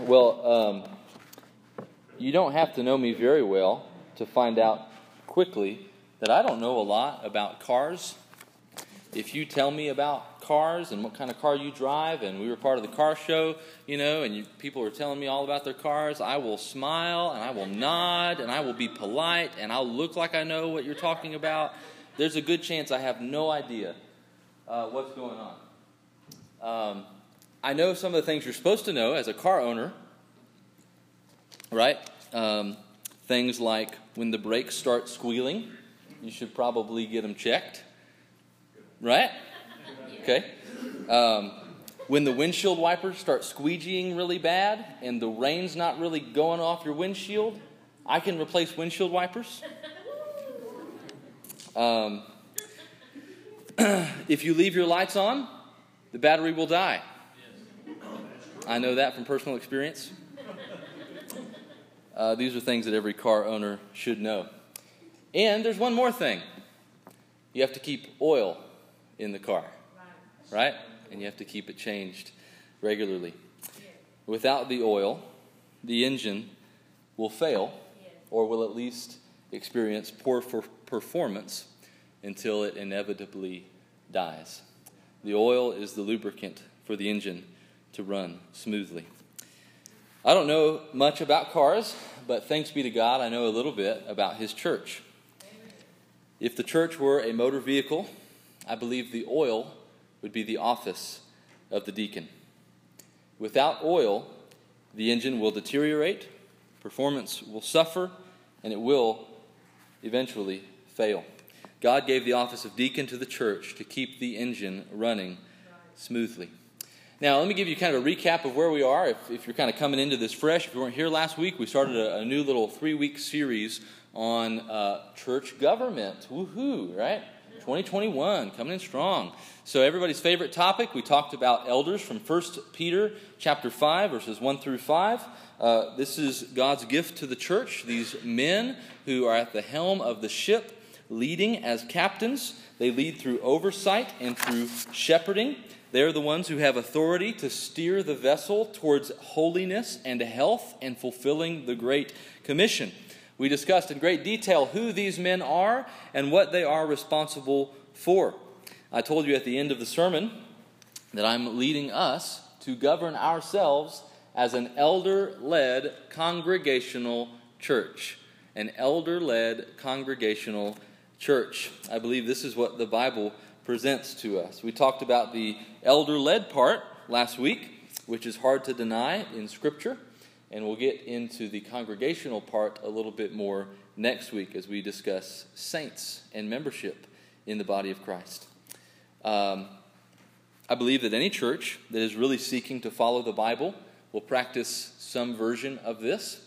well, um, you don't have to know me very well to find out quickly that I don't know a lot about cars. If you tell me about cars and what kind of car you drive, and we were part of the car show, you know, and you, people were telling me all about their cars, I will smile and I will nod and I will be polite and I'll look like I know what you're talking about. There's a good chance I have no idea uh, what's going on. Um, I know some of the things you're supposed to know as a car owner, right? Um, things like when the brakes start squealing, you should probably get them checked, right? Okay. Um, when the windshield wipers start squeegeeing really bad and the rain's not really going off your windshield, I can replace windshield wipers. Um, if you leave your lights on, the battery will die. I know that from personal experience. Uh, these are things that every car owner should know. And there's one more thing you have to keep oil in the car, right? And you have to keep it changed regularly. Without the oil, the engine will fail or will at least experience poor performance until it inevitably dies. The oil is the lubricant for the engine to run smoothly. I don't know much about cars, but thanks be to God, I know a little bit about His church. If the church were a motor vehicle, I believe the oil would be the office of the deacon. Without oil, the engine will deteriorate, performance will suffer, and it will eventually fail. God gave the office of deacon to the church to keep the engine running smoothly. Now, let me give you kind of a recap of where we are. If, if you're kind of coming into this fresh, if you weren't here last week, we started a, a new little three week series on uh, church government. Woohoo, right? 2021 coming in strong. So everybody's favorite topic, we talked about elders from 1 Peter chapter 5 verses 1 through 5. Uh, this is God's gift to the church, these men who are at the helm of the ship leading as captains. They lead through oversight and through shepherding. They're the ones who have authority to steer the vessel towards holiness and health and fulfilling the Great Commission. We discussed in great detail who these men are and what they are responsible for. I told you at the end of the sermon that I'm leading us to govern ourselves as an elder led congregational church. An elder led congregational church. I believe this is what the Bible presents to us. We talked about the elder led part last week, which is hard to deny in Scripture, and we'll get into the congregational part a little bit more next week as we discuss saints and membership in the body of Christ. Um, I believe that any church that is really seeking to follow the Bible will practice some version of this,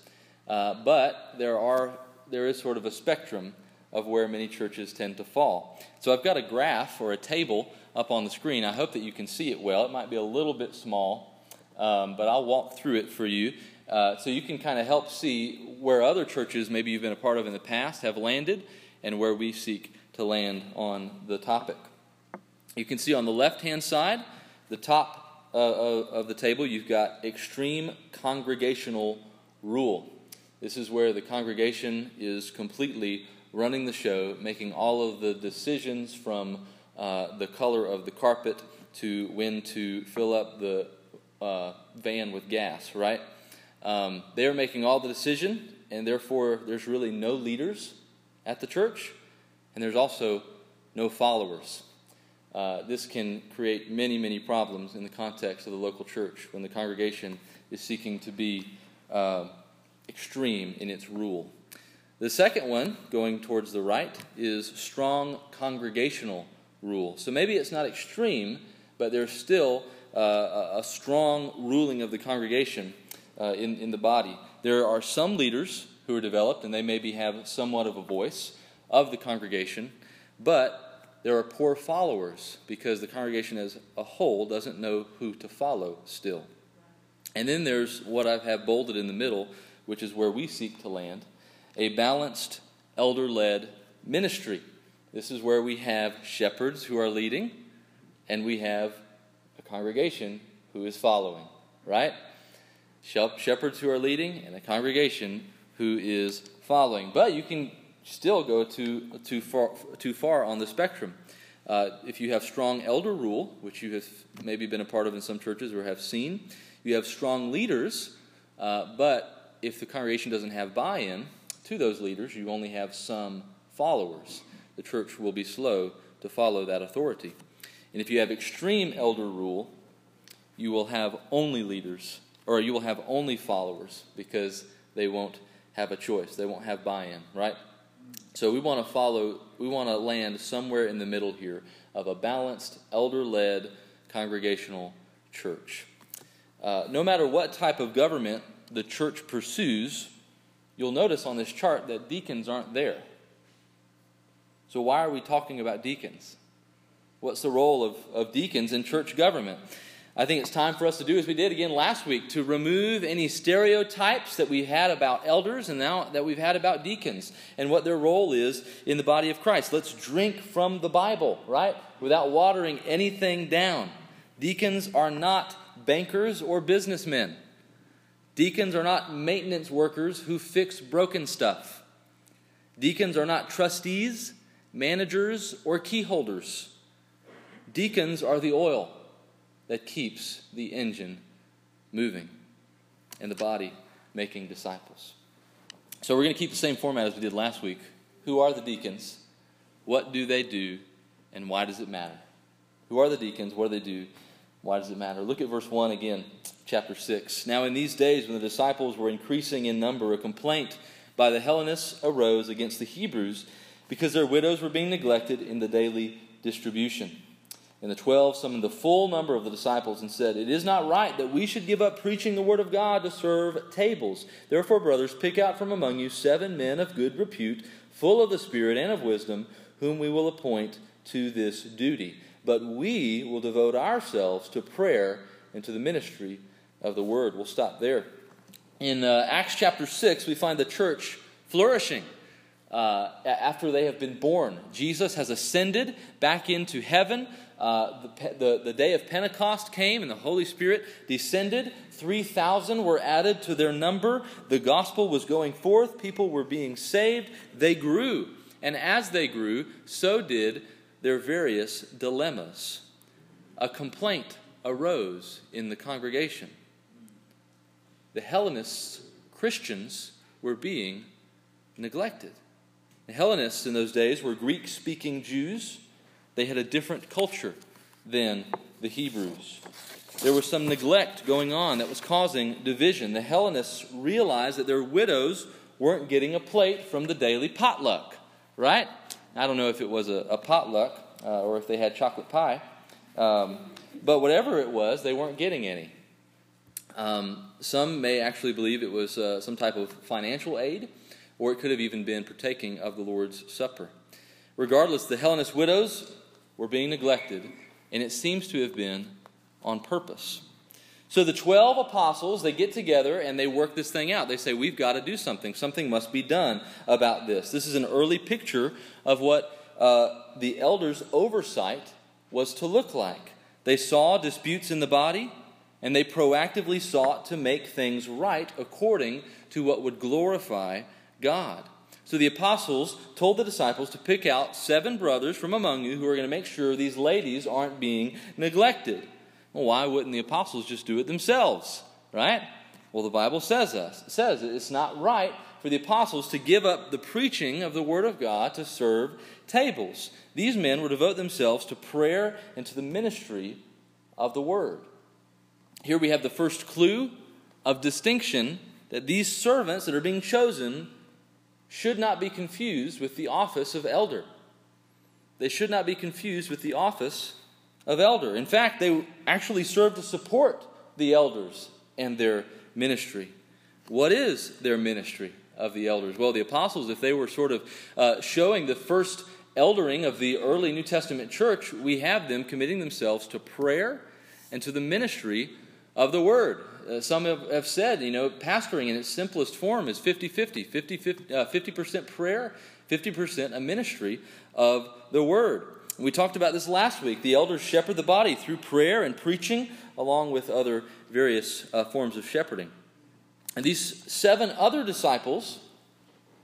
uh, but there are there is sort of a spectrum of where many churches tend to fall. So I've got a graph or a table up on the screen. I hope that you can see it well. It might be a little bit small, um, but I'll walk through it for you. Uh, so you can kind of help see where other churches, maybe you've been a part of in the past, have landed and where we seek to land on the topic. You can see on the left hand side, the top uh, of the table, you've got extreme congregational rule. This is where the congregation is completely running the show, making all of the decisions from uh, the color of the carpet to when to fill up the uh, van with gas, right? Um, they're making all the decision, and therefore there's really no leaders at the church, and there's also no followers. Uh, this can create many, many problems in the context of the local church when the congregation is seeking to be uh, extreme in its rule. The second one, going towards the right, is strong congregational rule. So maybe it's not extreme, but there's still uh, a strong ruling of the congregation uh, in, in the body. There are some leaders who are developed, and they maybe have somewhat of a voice of the congregation, but there are poor followers because the congregation as a whole doesn't know who to follow still. And then there's what I have bolded in the middle, which is where we seek to land a balanced elder led ministry. This is where we have shepherds who are leading, and we have a congregation who is following, right? shepherds who are leading and a congregation who is following. But you can still go too, too, far, too far on the spectrum. Uh, if you have strong elder rule, which you have maybe been a part of in some churches or have seen, you have strong leaders, uh, but if the congregation doesn't have buy in to those leaders, you only have some followers. The church will be slow to follow that authority. And if you have extreme elder rule, you will have only leaders, or you will have only followers because they won't have a choice. They won't have buy in, right? So we want to follow, we want to land somewhere in the middle here of a balanced, elder led congregational church. Uh, no matter what type of government the church pursues, you'll notice on this chart that deacons aren't there. So, why are we talking about deacons? What's the role of, of deacons in church government? I think it's time for us to do as we did again last week to remove any stereotypes that we had about elders and now that we've had about deacons and what their role is in the body of Christ. Let's drink from the Bible, right? Without watering anything down. Deacons are not bankers or businessmen. Deacons are not maintenance workers who fix broken stuff. Deacons are not trustees, managers, or keyholders. Deacons are the oil that keeps the engine moving and the body making disciples. So we're going to keep the same format as we did last week. Who are the deacons? What do they do? And why does it matter? Who are the deacons? What do they do? Why does it matter? Look at verse 1 again, chapter 6. Now, in these days, when the disciples were increasing in number, a complaint by the Hellenists arose against the Hebrews because their widows were being neglected in the daily distribution. And the twelve summoned the full number of the disciples and said, It is not right that we should give up preaching the word of God to serve tables. Therefore, brothers, pick out from among you seven men of good repute, full of the Spirit and of wisdom, whom we will appoint to this duty. But we will devote ourselves to prayer and to the ministry of the word. We'll stop there. In uh, Acts chapter 6, we find the church flourishing. Uh, after they have been born, Jesus has ascended back into heaven. Uh, the, the, the day of Pentecost came and the Holy Spirit descended. 3,000 were added to their number. The gospel was going forth. People were being saved. They grew. And as they grew, so did their various dilemmas. A complaint arose in the congregation. The Hellenists, Christians, were being neglected. The Hellenists in those days were Greek speaking Jews they had a different culture than the Hebrews. There was some neglect going on that was causing division. The Hellenists realized that their widows weren't getting a plate from the daily potluck, right? I don't know if it was a, a potluck uh, or if they had chocolate pie, um, but whatever it was, they weren't getting any. Um, some may actually believe it was uh, some type of financial aid, or it could have even been partaking of the Lord's Supper. Regardless, the Hellenist widows were being neglected, and it seems to have been on purpose. So the 12 apostles, they get together and they work this thing out. They say, We've got to do something. Something must be done about this. This is an early picture of what uh, the elders' oversight was to look like. They saw disputes in the body and they proactively sought to make things right according to what would glorify God. So the apostles told the disciples to pick out seven brothers from among you who are going to make sure these ladies aren't being neglected. Well, why wouldn't the apostles just do it themselves? Right? Well, the Bible says us says it's not right for the apostles to give up the preaching of the word of God to serve tables. These men were devote themselves to prayer and to the ministry of the word. Here we have the first clue of distinction that these servants that are being chosen should not be confused with the office of elder. They should not be confused with the office of elder. In fact, they actually serve to support the elders and their ministry. What is their ministry of the elders? Well, the apostles, if they were sort of uh, showing the first eldering of the early New Testament church, we have them committing themselves to prayer and to the ministry of the word. Uh, some have, have, said, you know, pastoring in its simplest form is 50 50, 50, 50, uh, 50% prayer, 50% a ministry of the word. We talked about this last week. The elders shepherd the body through prayer and preaching, along with other various uh, forms of shepherding. And these seven other disciples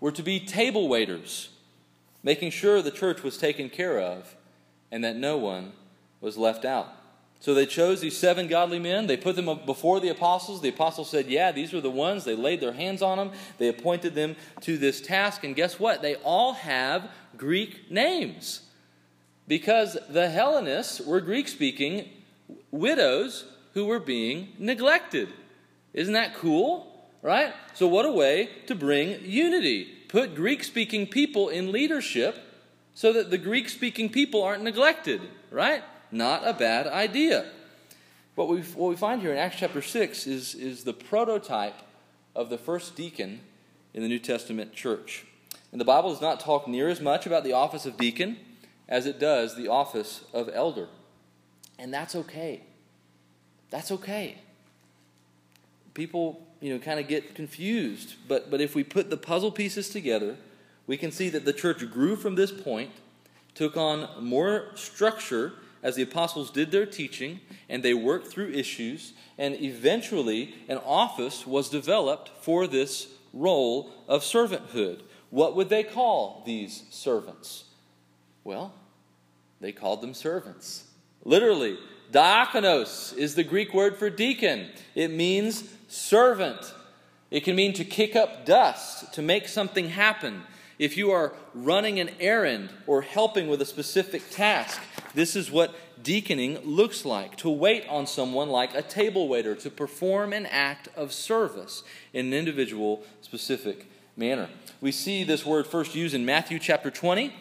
were to be table waiters, making sure the church was taken care of and that no one was left out. So they chose these seven godly men. They put them before the apostles. The apostles said, Yeah, these were the ones. They laid their hands on them. They appointed them to this task. And guess what? They all have Greek names. Because the Hellenists were Greek speaking widows who were being neglected. Isn't that cool? Right? So, what a way to bring unity. Put Greek speaking people in leadership so that the Greek speaking people aren't neglected. Right? Not a bad idea. What we, what we find here in Acts chapter 6 is, is the prototype of the first deacon in the New Testament church. And the Bible does not talk near as much about the office of deacon as it does the office of elder. And that's okay. That's okay. People, you know, kind of get confused, but but if we put the puzzle pieces together, we can see that the church grew from this point, took on more structure as the apostles did their teaching and they worked through issues, and eventually an office was developed for this role of servanthood. What would they call these servants? Well, they called them servants. Literally, diakonos is the Greek word for deacon. It means servant. It can mean to kick up dust, to make something happen. If you are running an errand or helping with a specific task, this is what deaconing looks like to wait on someone like a table waiter, to perform an act of service in an individual specific manner. We see this word first used in Matthew chapter 20.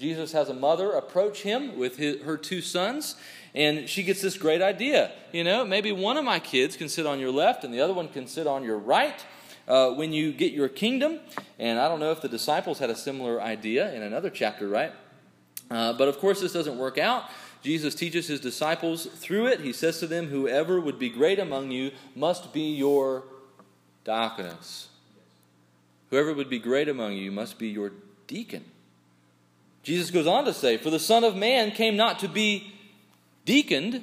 Jesus has a mother approach him with his, her two sons, and she gets this great idea. You know, maybe one of my kids can sit on your left and the other one can sit on your right. Uh, when you get your kingdom, and I don't know if the disciples had a similar idea in another chapter, right? Uh, but of course, this doesn't work out. Jesus teaches his disciples through it. He says to them, Whoever would be great among you must be your diakonos. Whoever would be great among you must be your deacon. Jesus goes on to say, For the Son of Man came not to be deaconed,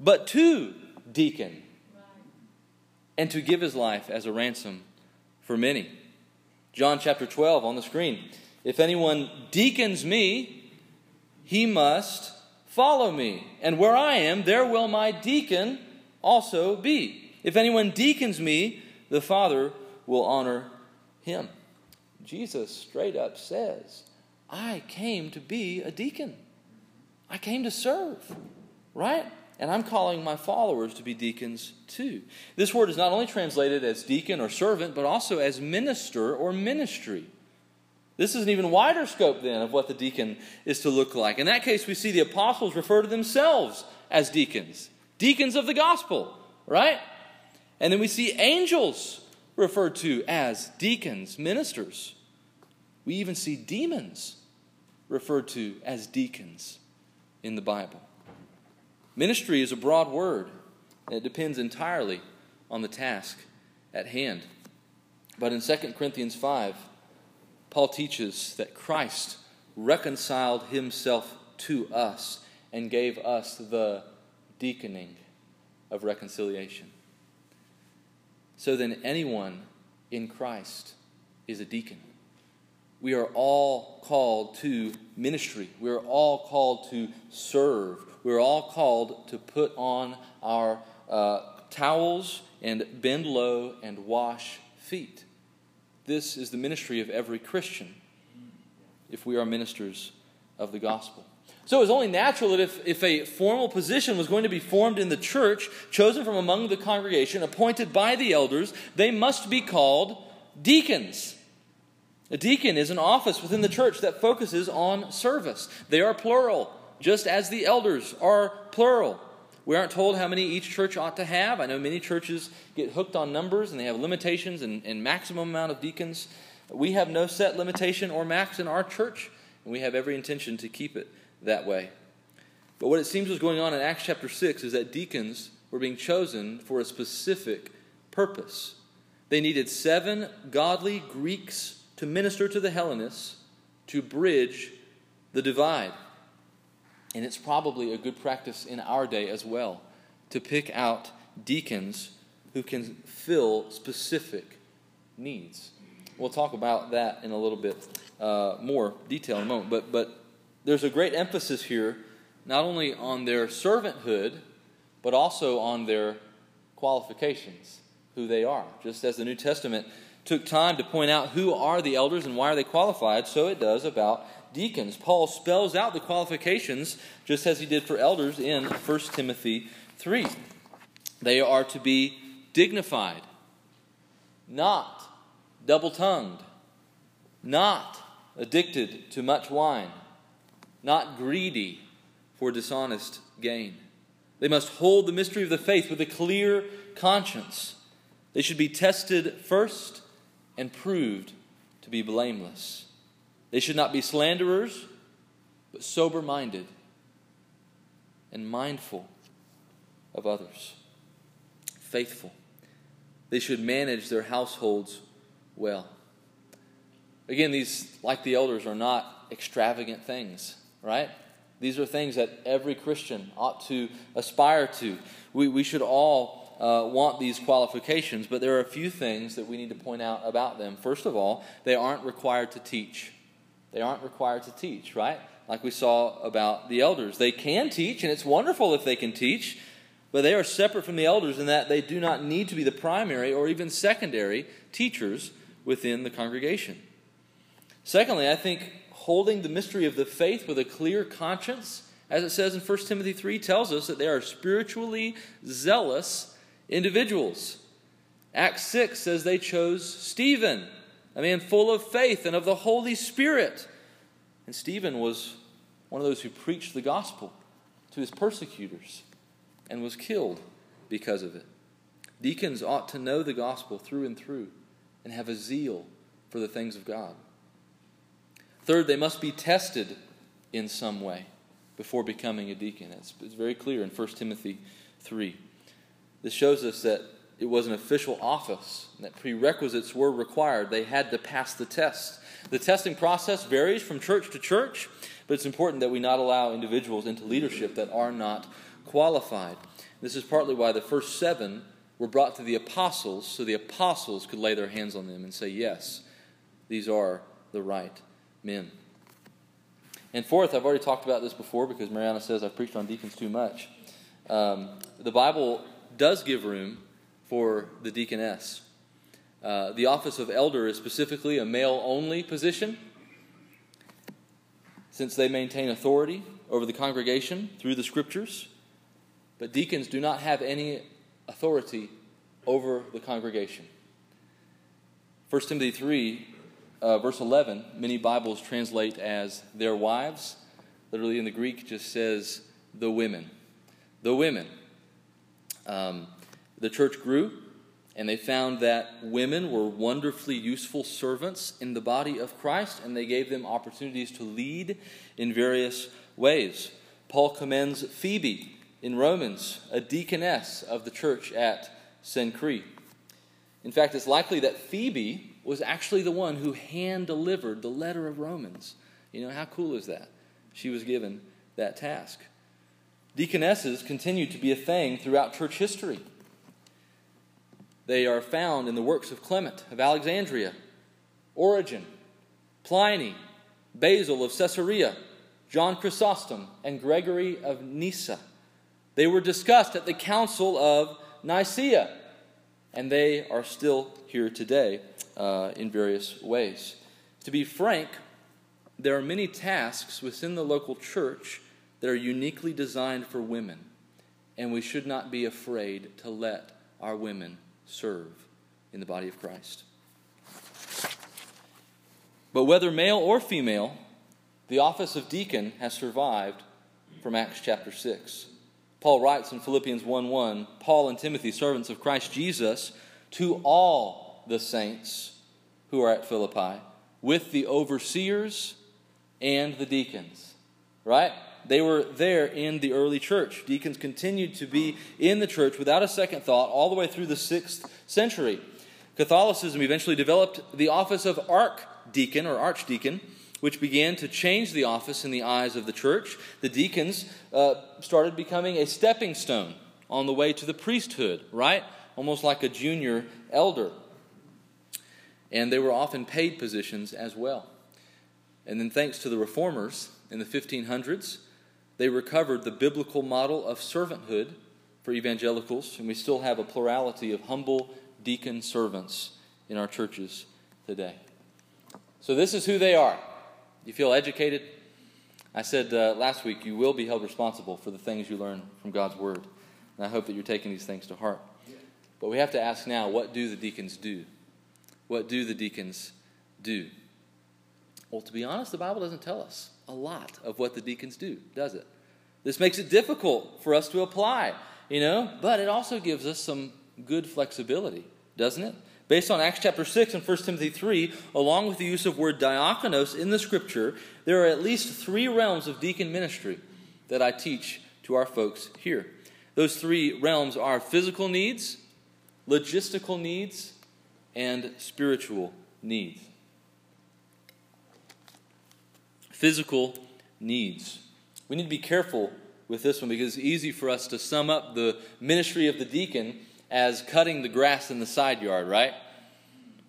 but to deacon, and to give his life as a ransom for many. John chapter 12 on the screen. If anyone deacons me, he must follow me. And where I am, there will my deacon also be. If anyone deacons me, the Father will honor him. Jesus straight up says, I came to be a deacon. I came to serve, right? And I'm calling my followers to be deacons too. This word is not only translated as deacon or servant, but also as minister or ministry. This is an even wider scope then of what the deacon is to look like. In that case, we see the apostles refer to themselves as deacons, deacons of the gospel, right? And then we see angels referred to as deacons, ministers. We even see demons referred to as deacons in the Bible. Ministry is a broad word, and it depends entirely on the task at hand. But in 2 Corinthians 5, Paul teaches that Christ reconciled himself to us and gave us the deaconing of reconciliation. So then, anyone in Christ is a deacon. We are all called to ministry. We are all called to serve. We are all called to put on our uh, towels and bend low and wash feet. This is the ministry of every Christian if we are ministers of the gospel. So it was only natural that if, if a formal position was going to be formed in the church, chosen from among the congregation, appointed by the elders, they must be called deacons. A deacon is an office within the church that focuses on service. They are plural, just as the elders are plural. We aren't told how many each church ought to have. I know many churches get hooked on numbers and they have limitations and, and maximum amount of deacons. We have no set limitation or max in our church, and we have every intention to keep it that way. But what it seems was going on in Acts chapter 6 is that deacons were being chosen for a specific purpose. They needed seven godly Greeks to minister to the Hellenists to bridge the divide. And it's probably a good practice in our day as well to pick out deacons who can fill specific needs. We'll talk about that in a little bit uh, more detail in a moment. But, but there's a great emphasis here, not only on their servanthood, but also on their qualifications, who they are. Just as the New Testament took time to point out who are the elders and why are they qualified, so it does about deacons. Paul spells out the qualifications just as he did for elders in 1 Timothy 3. They are to be dignified, not double tongued, not addicted to much wine, not greedy for dishonest gain. They must hold the mystery of the faith with a clear conscience. They should be tested first and proved to be blameless. They should not be slanderers, but sober minded and mindful of others, faithful. They should manage their households well. Again, these, like the elders, are not extravagant things, right? These are things that every Christian ought to aspire to. We, we should all uh, want these qualifications, but there are a few things that we need to point out about them. First of all, they aren't required to teach. They aren't required to teach, right? Like we saw about the elders. They can teach, and it's wonderful if they can teach, but they are separate from the elders in that they do not need to be the primary or even secondary teachers within the congregation. Secondly, I think holding the mystery of the faith with a clear conscience, as it says in 1 Timothy 3, tells us that they are spiritually zealous individuals. Acts 6 says they chose Stephen, a man full of faith and of the Holy Spirit. And Stephen was one of those who preached the gospel to his persecutors and was killed because of it. Deacons ought to know the gospel through and through and have a zeal for the things of God. Third, they must be tested in some way before becoming a deacon. It's, it's very clear in 1 Timothy 3. This shows us that it was an official office, that prerequisites were required. They had to pass the test. The testing process varies from church to church, but it's important that we not allow individuals into leadership that are not qualified. This is partly why the first seven were brought to the apostles so the apostles could lay their hands on them and say, Yes, these are the right men. And fourth, I've already talked about this before because Mariana says I've preached on deacons too much. Um, the Bible does give room for the deaconess. Uh, the office of elder is specifically a male only position since they maintain authority over the congregation through the scriptures. But deacons do not have any authority over the congregation. 1 Timothy 3 uh, verse 11, many Bibles translate as their wives. Literally in the Greek, just says the women. The women. Um, the church grew, and they found that women were wonderfully useful servants in the body of Christ, and they gave them opportunities to lead in various ways. Paul commends Phoebe in Romans, a deaconess of the church at Cenchreae. In fact, it's likely that Phoebe was actually the one who hand delivered the letter of Romans. You know, how cool is that? She was given that task. Deaconesses continue to be a thing throughout church history. They are found in the works of Clement of Alexandria, Origen, Pliny, Basil of Caesarea, John Chrysostom, and Gregory of Nyssa. They were discussed at the Council of Nicaea, and they are still here today uh, in various ways. To be frank, there are many tasks within the local church that are uniquely designed for women, and we should not be afraid to let our women serve in the body of Christ. But whether male or female, the office of deacon has survived from Acts chapter 6. Paul writes in Philippians 1 1 Paul and Timothy, servants of Christ Jesus, to all the saints who are at Philippi with the overseers and the deacons. Right? They were there in the early church. Deacons continued to be in the church without a second thought all the way through the sixth century. Catholicism eventually developed the office of archdeacon or archdeacon, which began to change the office in the eyes of the church. The deacons uh, started becoming a stepping stone on the way to the priesthood, right? almost like a junior elder. And they were often paid positions as well. And then, thanks to the reformers in the 1500s, they recovered the biblical model of servanthood for evangelicals, and we still have a plurality of humble deacon servants in our churches today. So, this is who they are. You feel educated? I said uh, last week, you will be held responsible for the things you learn from God's Word. And I hope that you're taking these things to heart. But we have to ask now what do the deacons do? What do the deacons do? Well, to be honest, the Bible doesn't tell us a lot of what the deacons do, does it? This makes it difficult for us to apply, you know, but it also gives us some good flexibility, doesn't it? Based on Acts chapter 6 and 1 Timothy 3, along with the use of word diakonos in the scripture, there are at least three realms of deacon ministry that I teach to our folks here. Those three realms are physical needs, logistical needs, and spiritual needs. Physical needs. We need to be careful with this one because it's easy for us to sum up the ministry of the deacon as cutting the grass in the side yard, right?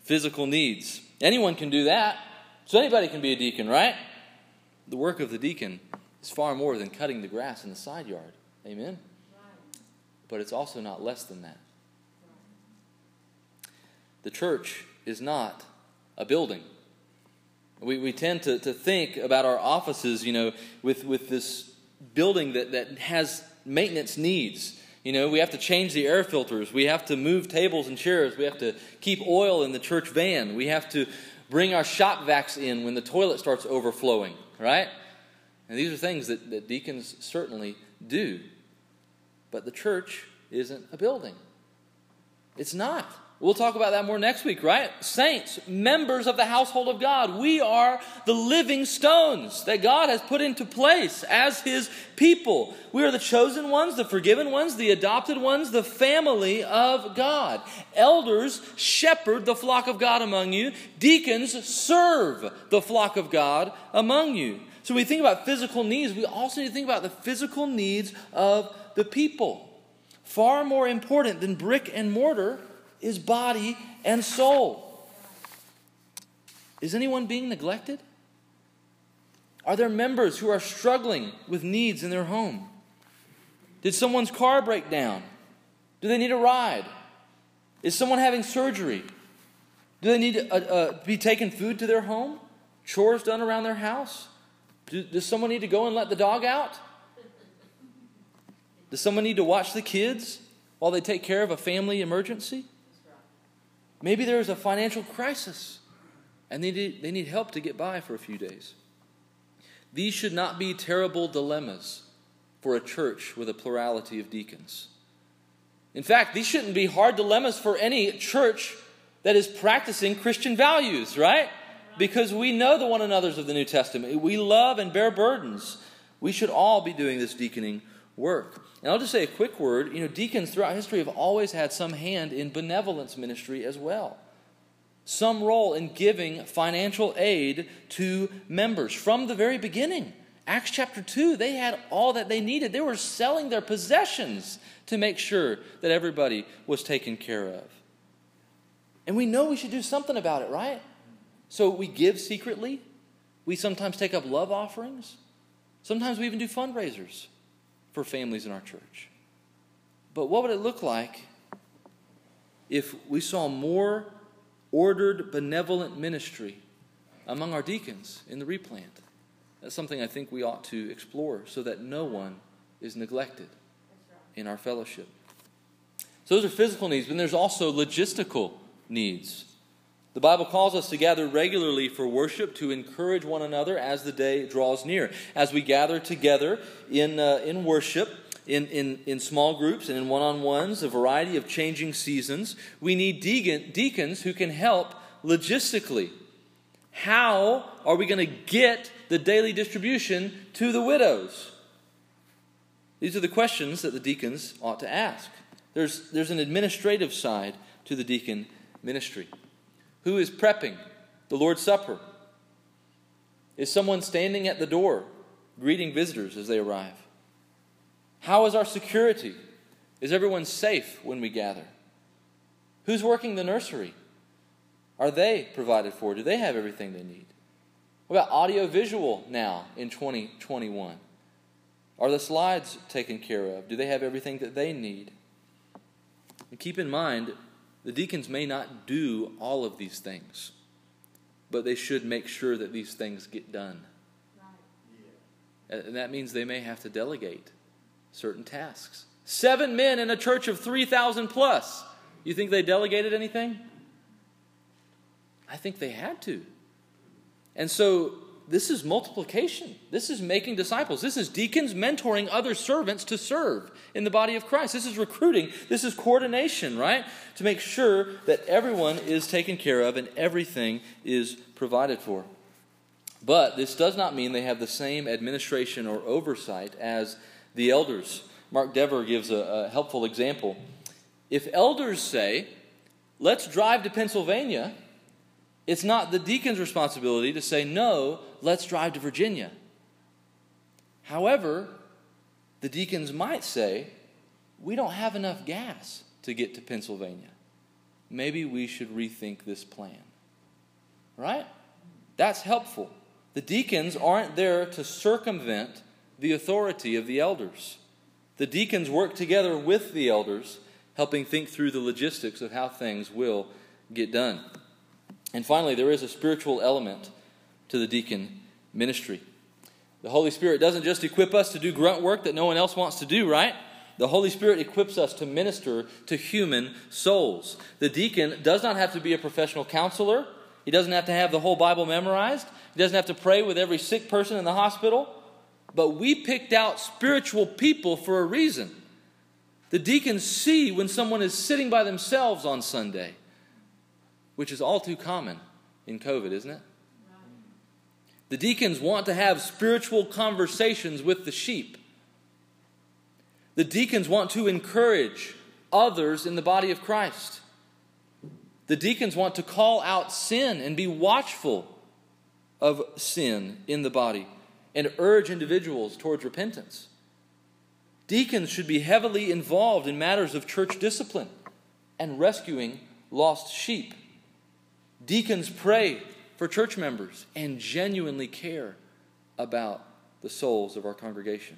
Physical needs. Anyone can do that. So anybody can be a deacon, right? The work of the deacon is far more than cutting the grass in the side yard. Amen? But it's also not less than that. The church is not a building. We, we tend to, to think about our offices, you know, with, with this building that, that has maintenance needs. You know, we have to change the air filters. We have to move tables and chairs. We have to keep oil in the church van. We have to bring our shop vacs in when the toilet starts overflowing, right? And these are things that, that deacons certainly do. But the church isn't a building. It's not. We'll talk about that more next week, right? Saints, members of the household of God, we are the living stones that God has put into place as His people. We are the chosen ones, the forgiven ones, the adopted ones, the family of God. Elders shepherd the flock of God among you, deacons serve the flock of God among you. So when we think about physical needs, we also need to think about the physical needs of the people. Far more important than brick and mortar is body and soul. Is anyone being neglected? Are there members who are struggling with needs in their home? Did someone's car break down? Do they need a ride? Is someone having surgery? Do they need to uh, uh, be taking food to their home? Chores done around their house? Do, does someone need to go and let the dog out? Does someone need to watch the kids while they take care of a family emergency? Maybe there is a financial crisis and they need, they need help to get by for a few days. These should not be terrible dilemmas for a church with a plurality of deacons. In fact, these shouldn't be hard dilemmas for any church that is practicing Christian values, right? Because we know the one another's of the New Testament. We love and bear burdens. We should all be doing this deaconing work. And I'll just say a quick word. You know, deacons throughout history have always had some hand in benevolence ministry as well. Some role in giving financial aid to members from the very beginning. Acts chapter 2, they had all that they needed. They were selling their possessions to make sure that everybody was taken care of. And we know we should do something about it, right? So we give secretly. We sometimes take up love offerings. Sometimes we even do fundraisers for families in our church. But what would it look like if we saw more ordered, benevolent ministry among our deacons in the replant? That's something I think we ought to explore so that no one is neglected in our fellowship. So, those are physical needs, but there's also logistical needs. The Bible calls us to gather regularly for worship to encourage one another as the day draws near. As we gather together in, uh, in worship, in, in, in small groups and in one on ones, a variety of changing seasons, we need deacon, deacons who can help logistically. How are we going to get the daily distribution to the widows? These are the questions that the deacons ought to ask. There's, there's an administrative side to the deacon ministry. Who is prepping the Lord's Supper? Is someone standing at the door greeting visitors as they arrive? How is our security? Is everyone safe when we gather? Who's working the nursery? Are they provided for? Do they have everything they need? What about audio visual now in 2021? Are the slides taken care of? Do they have everything that they need? And keep in mind, the deacons may not do all of these things, but they should make sure that these things get done. And that means they may have to delegate certain tasks. Seven men in a church of 3,000 plus. You think they delegated anything? I think they had to. And so this is multiplication. This is making disciples. This is deacons mentoring other servants to serve in the body of Christ. This is recruiting. This is coordination, right? To make sure that everyone is taken care of and everything is provided for. But this does not mean they have the same administration or oversight as the elders. Mark Dever gives a, a helpful example. If elders say, let's drive to Pennsylvania, it's not the deacon's responsibility to say, no, let's drive to Virginia. However, the deacons might say, we don't have enough gas to get to Pennsylvania. Maybe we should rethink this plan. Right? That's helpful. The deacons aren't there to circumvent the authority of the elders. The deacons work together with the elders, helping think through the logistics of how things will get done. And finally, there is a spiritual element to the deacon ministry. The Holy Spirit doesn't just equip us to do grunt work that no one else wants to do, right? The Holy Spirit equips us to minister to human souls. The deacon does not have to be a professional counselor. He doesn't have to have the whole Bible memorized. He doesn't have to pray with every sick person in the hospital. But we picked out spiritual people for a reason. The deacons see when someone is sitting by themselves on Sunday, which is all too common in COVID, isn't it? The deacons want to have spiritual conversations with the sheep. The deacons want to encourage others in the body of Christ. The deacons want to call out sin and be watchful of sin in the body and urge individuals towards repentance. Deacons should be heavily involved in matters of church discipline and rescuing lost sheep. Deacons pray for church members and genuinely care about the souls of our congregation.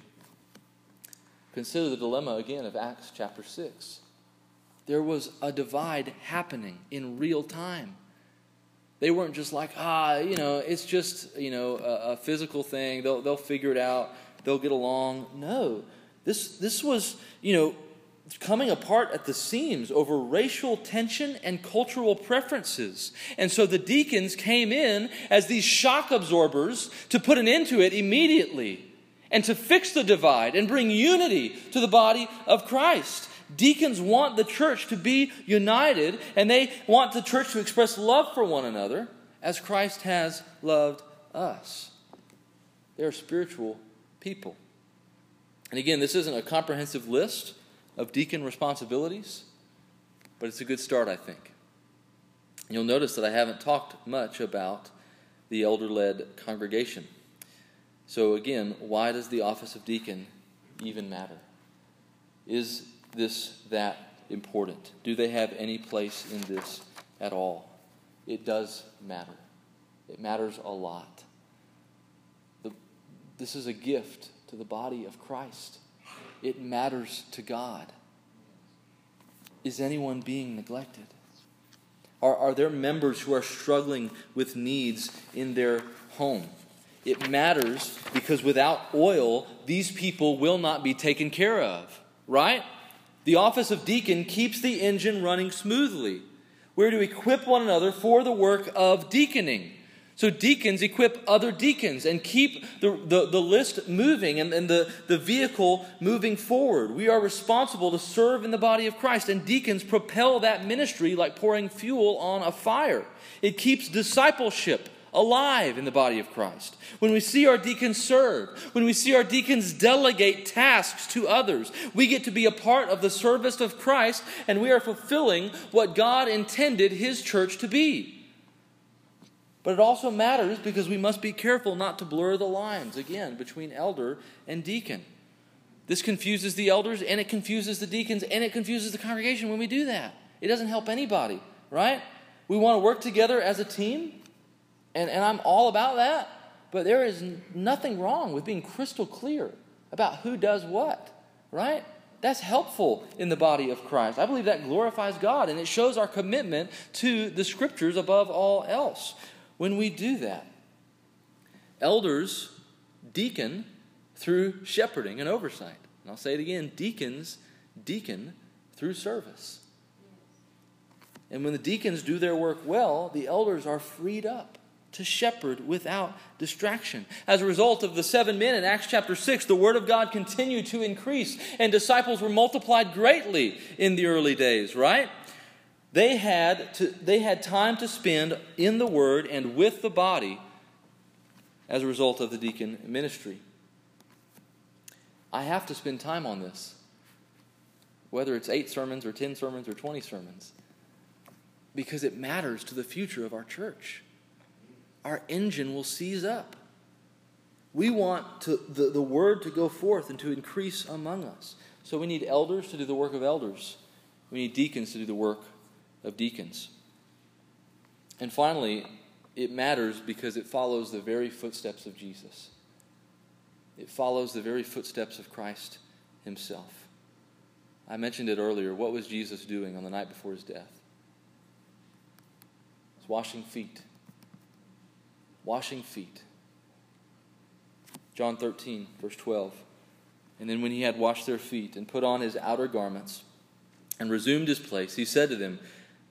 Consider the dilemma again of Acts chapter 6. There was a divide happening in real time. They weren't just like, ah, you know, it's just, you know, a, a, physical thing. They'll, they'll figure it out. They'll get along. No. This, this was, you know, coming apart at the seams over racial tension and cultural preferences. And so the deacons came in as these shock absorbers to put an end to it immediately and to fix the divide and bring unity to the body of Christ. Deacons want the church to be united, and they want the church to express love for one another as Christ has loved us. They're spiritual people. And again, this isn't a comprehensive list of deacon responsibilities, but it's a good start, I think. You'll notice that I haven't talked much about the elder led congregation. So, again, why does the office of deacon even matter? Is this that important? Do they have any place in this at all? It does matter. It matters a lot. The, this is a gift to the body of Christ. It matters to God. Is anyone being neglected? Are, are there members who are struggling with needs in their home? It matters because without oil, these people will not be taken care of, right? The office of deacon keeps the engine running smoothly. We're to equip one another for the work of deaconing. So deacons equip other deacons and keep the, the, the list moving and, and the, the vehicle moving forward. We are responsible to serve in the body of Christ, and deacons propel that ministry like pouring fuel on a fire. It keeps discipleship alive in the body of Christ. When we see our deacons serve, when we see our deacons delegate tasks to others, we get to be a part of the service of Christ and we are fulfilling what God intended His church to be. But it also matters because we must be careful not to blur the lines, again, between elder and deacon. This confuses the elders and it confuses the deacons and it confuses the congregation when we do that. It doesn't help anybody, right? We want to work together as a team, and, and I'm all about that. But there is nothing wrong with being crystal clear about who does what, right? That's helpful in the body of Christ. I believe that glorifies God and it shows our commitment to the scriptures above all else when we do that. Elders deacon through shepherding and oversight. And I'll say it again deacons deacon through service. And when the deacons do their work well, the elders are freed up to shepherd without distraction. As a result of the seven men in Acts chapter 6, the word of God continued to increase, and disciples were multiplied greatly in the early days, right? They had, to, they had time to spend in the word and with the body as a result of the deacon ministry. I have to spend time on this, whether it's eight sermons or 10 sermons or 20 sermons, because it matters to the future of our church our engine will seize up. We want to, the, the word to go forth and to increase among us. So we need elders to do the work of elders. We need deacons to do the work of deacons. And finally, it matters because it follows the very footsteps of Jesus. It follows the very footsteps of Christ himself. I mentioned it earlier. What was Jesus doing on the night before his death? He's washing feet washing feet. John 13, verse 12. And then when he had washed their feet and put on his outer garments and resumed his place, he said to them,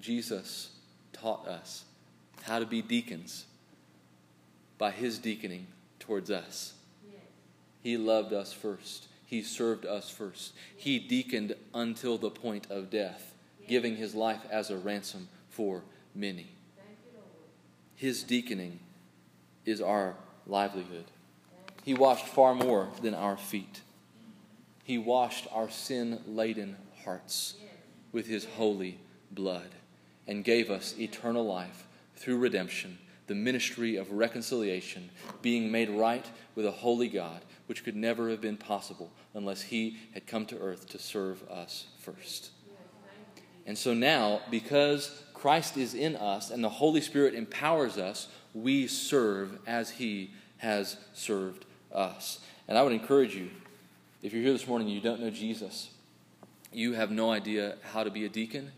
Jesus taught us how to be deacons by his deaconing towards us. He loved us first. He served us first. He deaconed until the point of death, giving his life as a ransom for many. His deaconing is our livelihood. He washed far more than our feet. He washed our sin laden hearts with his holy blood and gave us eternal life through redemption, the ministry of reconciliation, being made right with a holy God, which could never have been possible unless he had come to earth to serve us first. And so now, because Christ is in us and the Holy Spirit empowers us, we serve as He has served us. And I would encourage you, if you're here this morning and you don't know Jesus, you have no idea how to be a deacon,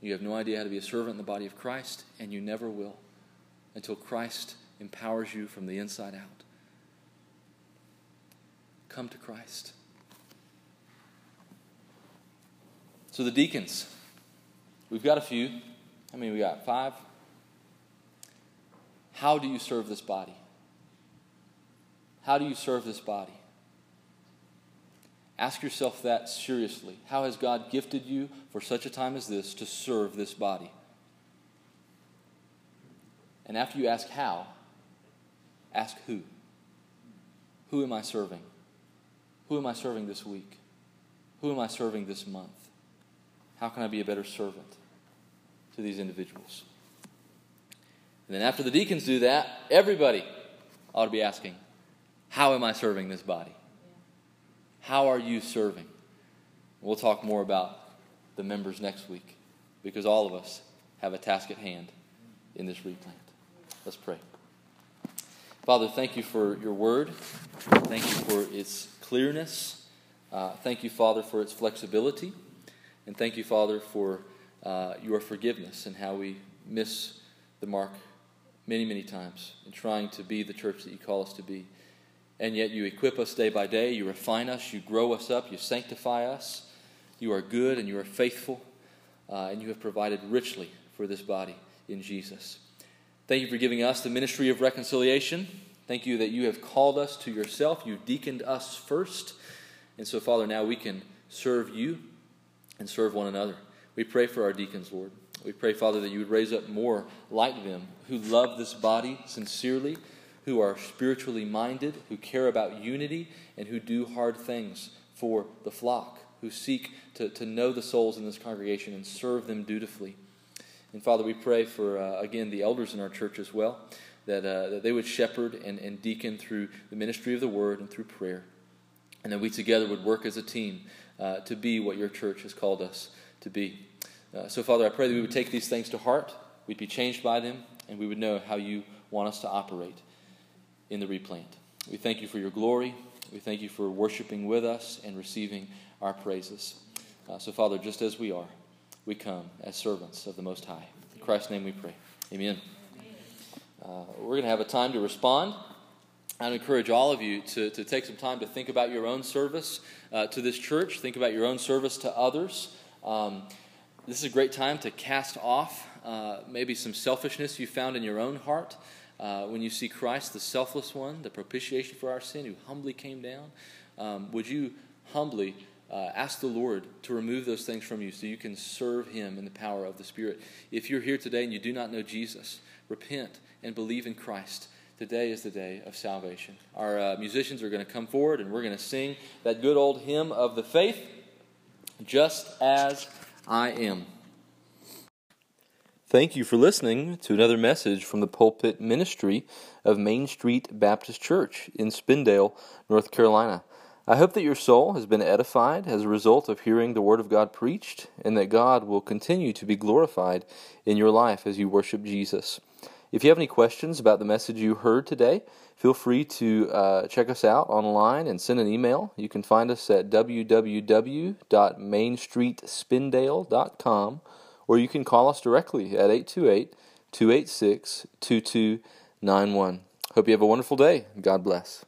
you have no idea how to be a servant in the body of Christ, and you never will until Christ empowers you from the inside out. Come to Christ. So, the deacons, we've got a few. I mean, we got five. How do you serve this body? How do you serve this body? Ask yourself that seriously. How has God gifted you for such a time as this to serve this body? And after you ask how, ask who. Who am I serving? Who am I serving this week? Who am I serving this month? How can I be a better servant? to these individuals. And then after the deacons do that, everybody ought to be asking, How am I serving this body? How are you serving? We'll talk more about the members next week because all of us have a task at hand in this replant. Let's pray. Father, thank you for your word. Thank you for its clearness. Uh, thank you, Father, for its flexibility. And thank you, Father, for uh, your forgiveness and how we miss the mark many, many times in trying to be the church that you call us to be. And yet you equip us day by day, you refine us, you grow us up, you sanctify us. You are good and you are faithful, uh, and you have provided richly for this body in Jesus. Thank you for giving us the ministry of reconciliation. Thank you that you have called us to yourself. You've deaconed us first. And so, Father, now we can serve you and serve one another. We pray for our deacons, Lord. We pray, Father, that you would raise up more like them who love this body sincerely, who are spiritually minded, who care about unity, and who do hard things for the flock, who seek to, to know the souls in this congregation and serve them dutifully. And Father, we pray for, uh, again, the elders in our church as well, that, uh, that they would shepherd and, and deacon through the ministry of the word and through prayer. And that we together would work as a team uh, to be what your church has called us to be. Uh, so, Father, I pray that we would take these things to heart, we'd be changed by them, and we would know how you want us to operate in the replant. We thank you for your glory. We thank you for worshiping with us and receiving our praises. Uh, so, Father, just as we are, we come as servants of the Most High. In Christ's name we pray. Amen. Uh, we're going to have a time to respond. I'd encourage all of you to, to take some time to think about your own service uh, to this church, think about your own service to others. Um, this is a great time to cast off uh, maybe some selfishness you found in your own heart uh, when you see Christ, the selfless one, the propitiation for our sin, who humbly came down. Um, would you humbly uh, ask the Lord to remove those things from you so you can serve Him in the power of the Spirit? If you're here today and you do not know Jesus, repent and believe in Christ. Today is the day of salvation. Our uh, musicians are going to come forward and we're going to sing that good old hymn of the faith, just as I am. Thank you for listening to another message from the pulpit ministry of Main Street Baptist Church in Spindale, North Carolina. I hope that your soul has been edified as a result of hearing the Word of God preached, and that God will continue to be glorified in your life as you worship Jesus. If you have any questions about the message you heard today, feel free to uh, check us out online and send an email. You can find us at www.mainstreetspindale.com or you can call us directly at 828 286 2291. Hope you have a wonderful day. God bless.